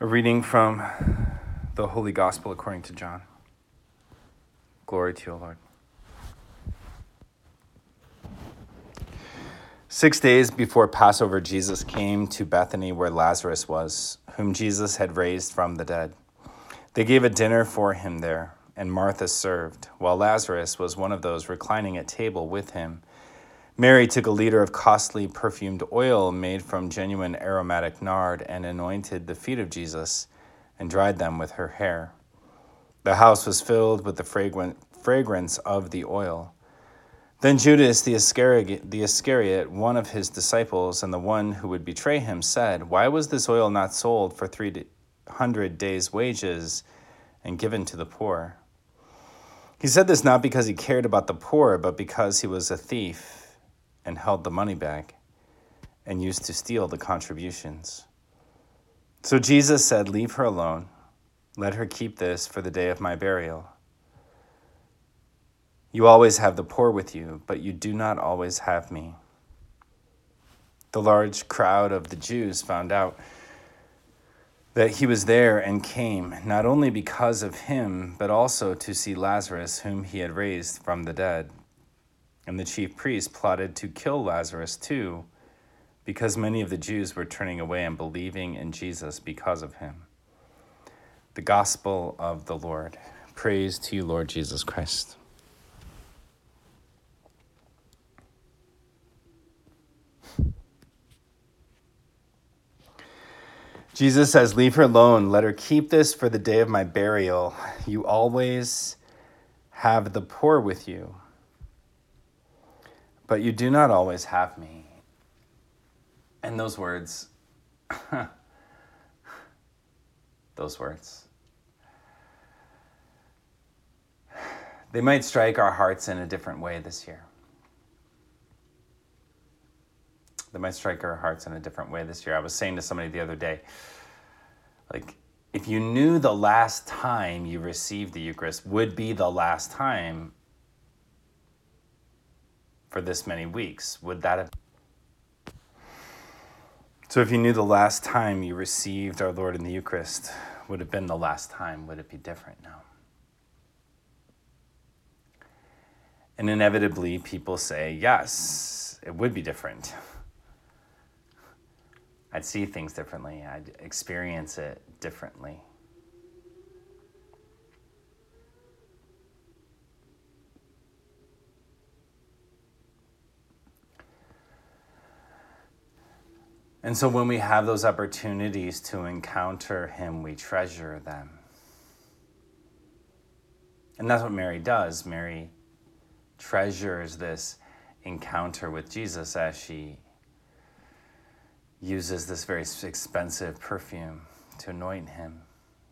A reading from the Holy Gospel according to John. Glory to you, Lord. Six days before Passover, Jesus came to Bethany where Lazarus was, whom Jesus had raised from the dead. They gave a dinner for him there, and Martha served, while Lazarus was one of those reclining at table with him. Mary took a liter of costly perfumed oil made from genuine aromatic nard and anointed the feet of Jesus and dried them with her hair. The house was filled with the fragrant fragrance of the oil. Then Judas the Iscariot, the Iscariot, one of his disciples and the one who would betray him, said, Why was this oil not sold for three hundred days' wages and given to the poor? He said this not because he cared about the poor, but because he was a thief and held the money bag and used to steal the contributions. So Jesus said, Leave her alone. Let her keep this for the day of my burial. You always have the poor with you, but you do not always have me. The large crowd of the Jews found out that he was there and came, not only because of him, but also to see Lazarus, whom he had raised from the dead. And the chief priests plotted to kill Lazarus too, because many of the Jews were turning away and believing in Jesus because of him. The Gospel of the Lord. Praise to you, Lord Jesus Christ. Jesus says, Leave her alone. Let her keep this for the day of my burial. You always have the poor with you but you do not always have me. And those words, those words, they might strike our hearts in a different way this year. They might strike our hearts in a different way this year. I was saying to somebody the other day, like, if you knew the last time you received the Eucharist would be the last time, for this many weeks? Would that have so, if you knew the last time you received our Lord in the Eucharist would have been the last time, would it be different now? And inevitably, people say, yes, it would be different. I'd see things differently, I'd experience it differently. And so when we have those opportunities to encounter Him, we treasure them. And that's what Mary does. Mary treasures this encounter with Jesus as she uses this very expensive perfume to anoint him,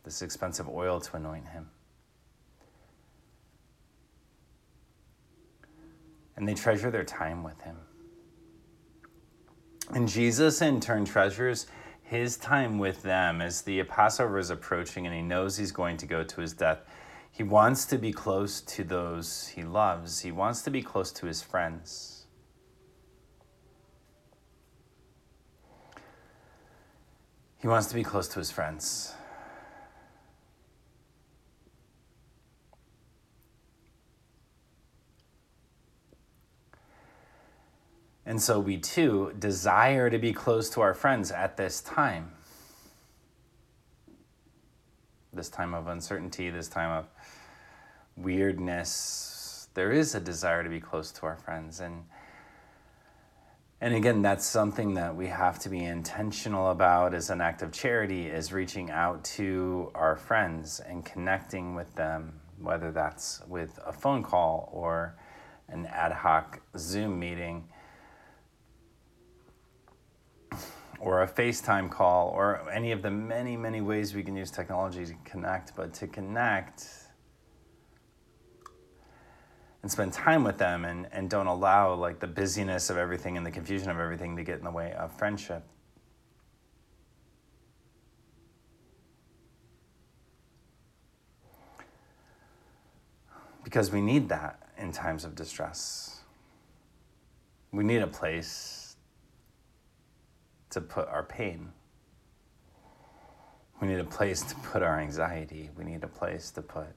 this expensive oil to anoint him. And they treasure their time with him. And Jesus, in turn, treasures his time with them as the Passover is approaching and he knows he's going to go to his death. He wants to be close to those he loves, he wants to be close to his friends. He wants to be close to his friends. And so we too desire to be close to our friends at this time. This time of uncertainty, this time of weirdness, there is a desire to be close to our friends. And and again, that's something that we have to be intentional about as an act of charity is reaching out to our friends and connecting with them, whether that's with a phone call or an ad hoc Zoom meeting or a FaceTime call or any of the many, many ways we can use technology to connect, but to connect and spend time with them and, and don't allow like the busyness of everything and the confusion of everything to get in the way of friendship. Because we need that in times of distress. We need a place to put our pain. We need a place to put our anxiety. We need a place to put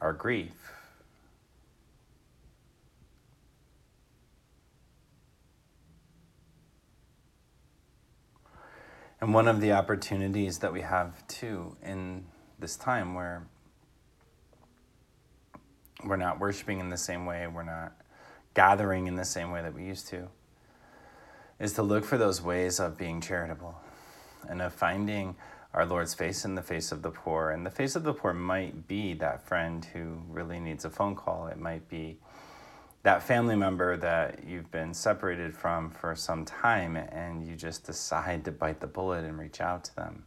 our grief. And one of the opportunities that we have too in this time where we're not worshiping in the same way, we're not gathering in the same way that we used to, is to look for those ways of being charitable and of finding our Lord's face in the face of the poor. And the face of the poor might be that friend who really needs a phone call, it might be that family member that you've been separated from for some time and you just decide to bite the bullet and reach out to them.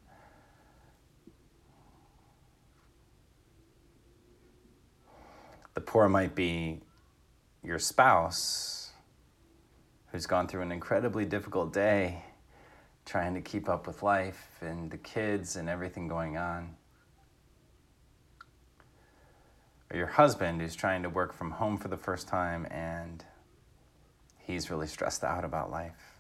The poor might be your spouse who's gone through an incredibly difficult day trying to keep up with life and the kids and everything going on. Or your husband who's trying to work from home for the first time and he's really stressed out about life.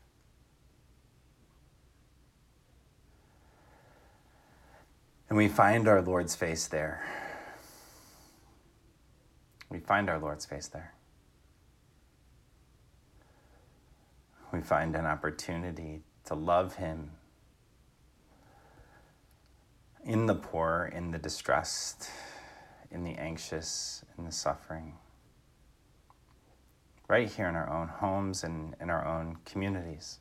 And we find our Lord's face there. We find our Lord's face there. We find an opportunity to love Him in the poor, in the distressed, in the anxious, in the suffering. Right here in our own homes and in our own communities.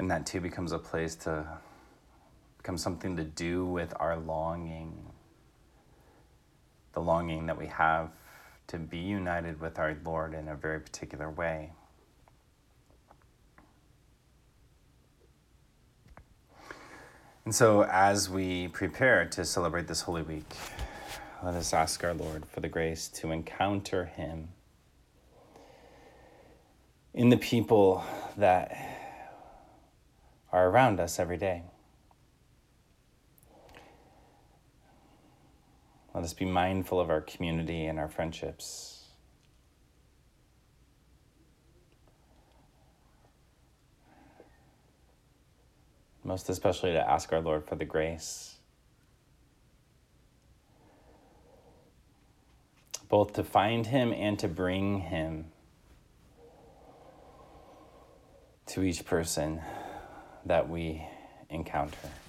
And that too becomes a place to become something to do with our longing, the longing that we have to be united with our Lord in a very particular way. And so, as we prepare to celebrate this Holy Week, let us ask our Lord for the grace to encounter Him in the people that are around us every day. Let us be mindful of our community and our friendships. Most especially to ask our Lord for the grace, both to find Him and to bring Him to each person that we encounter.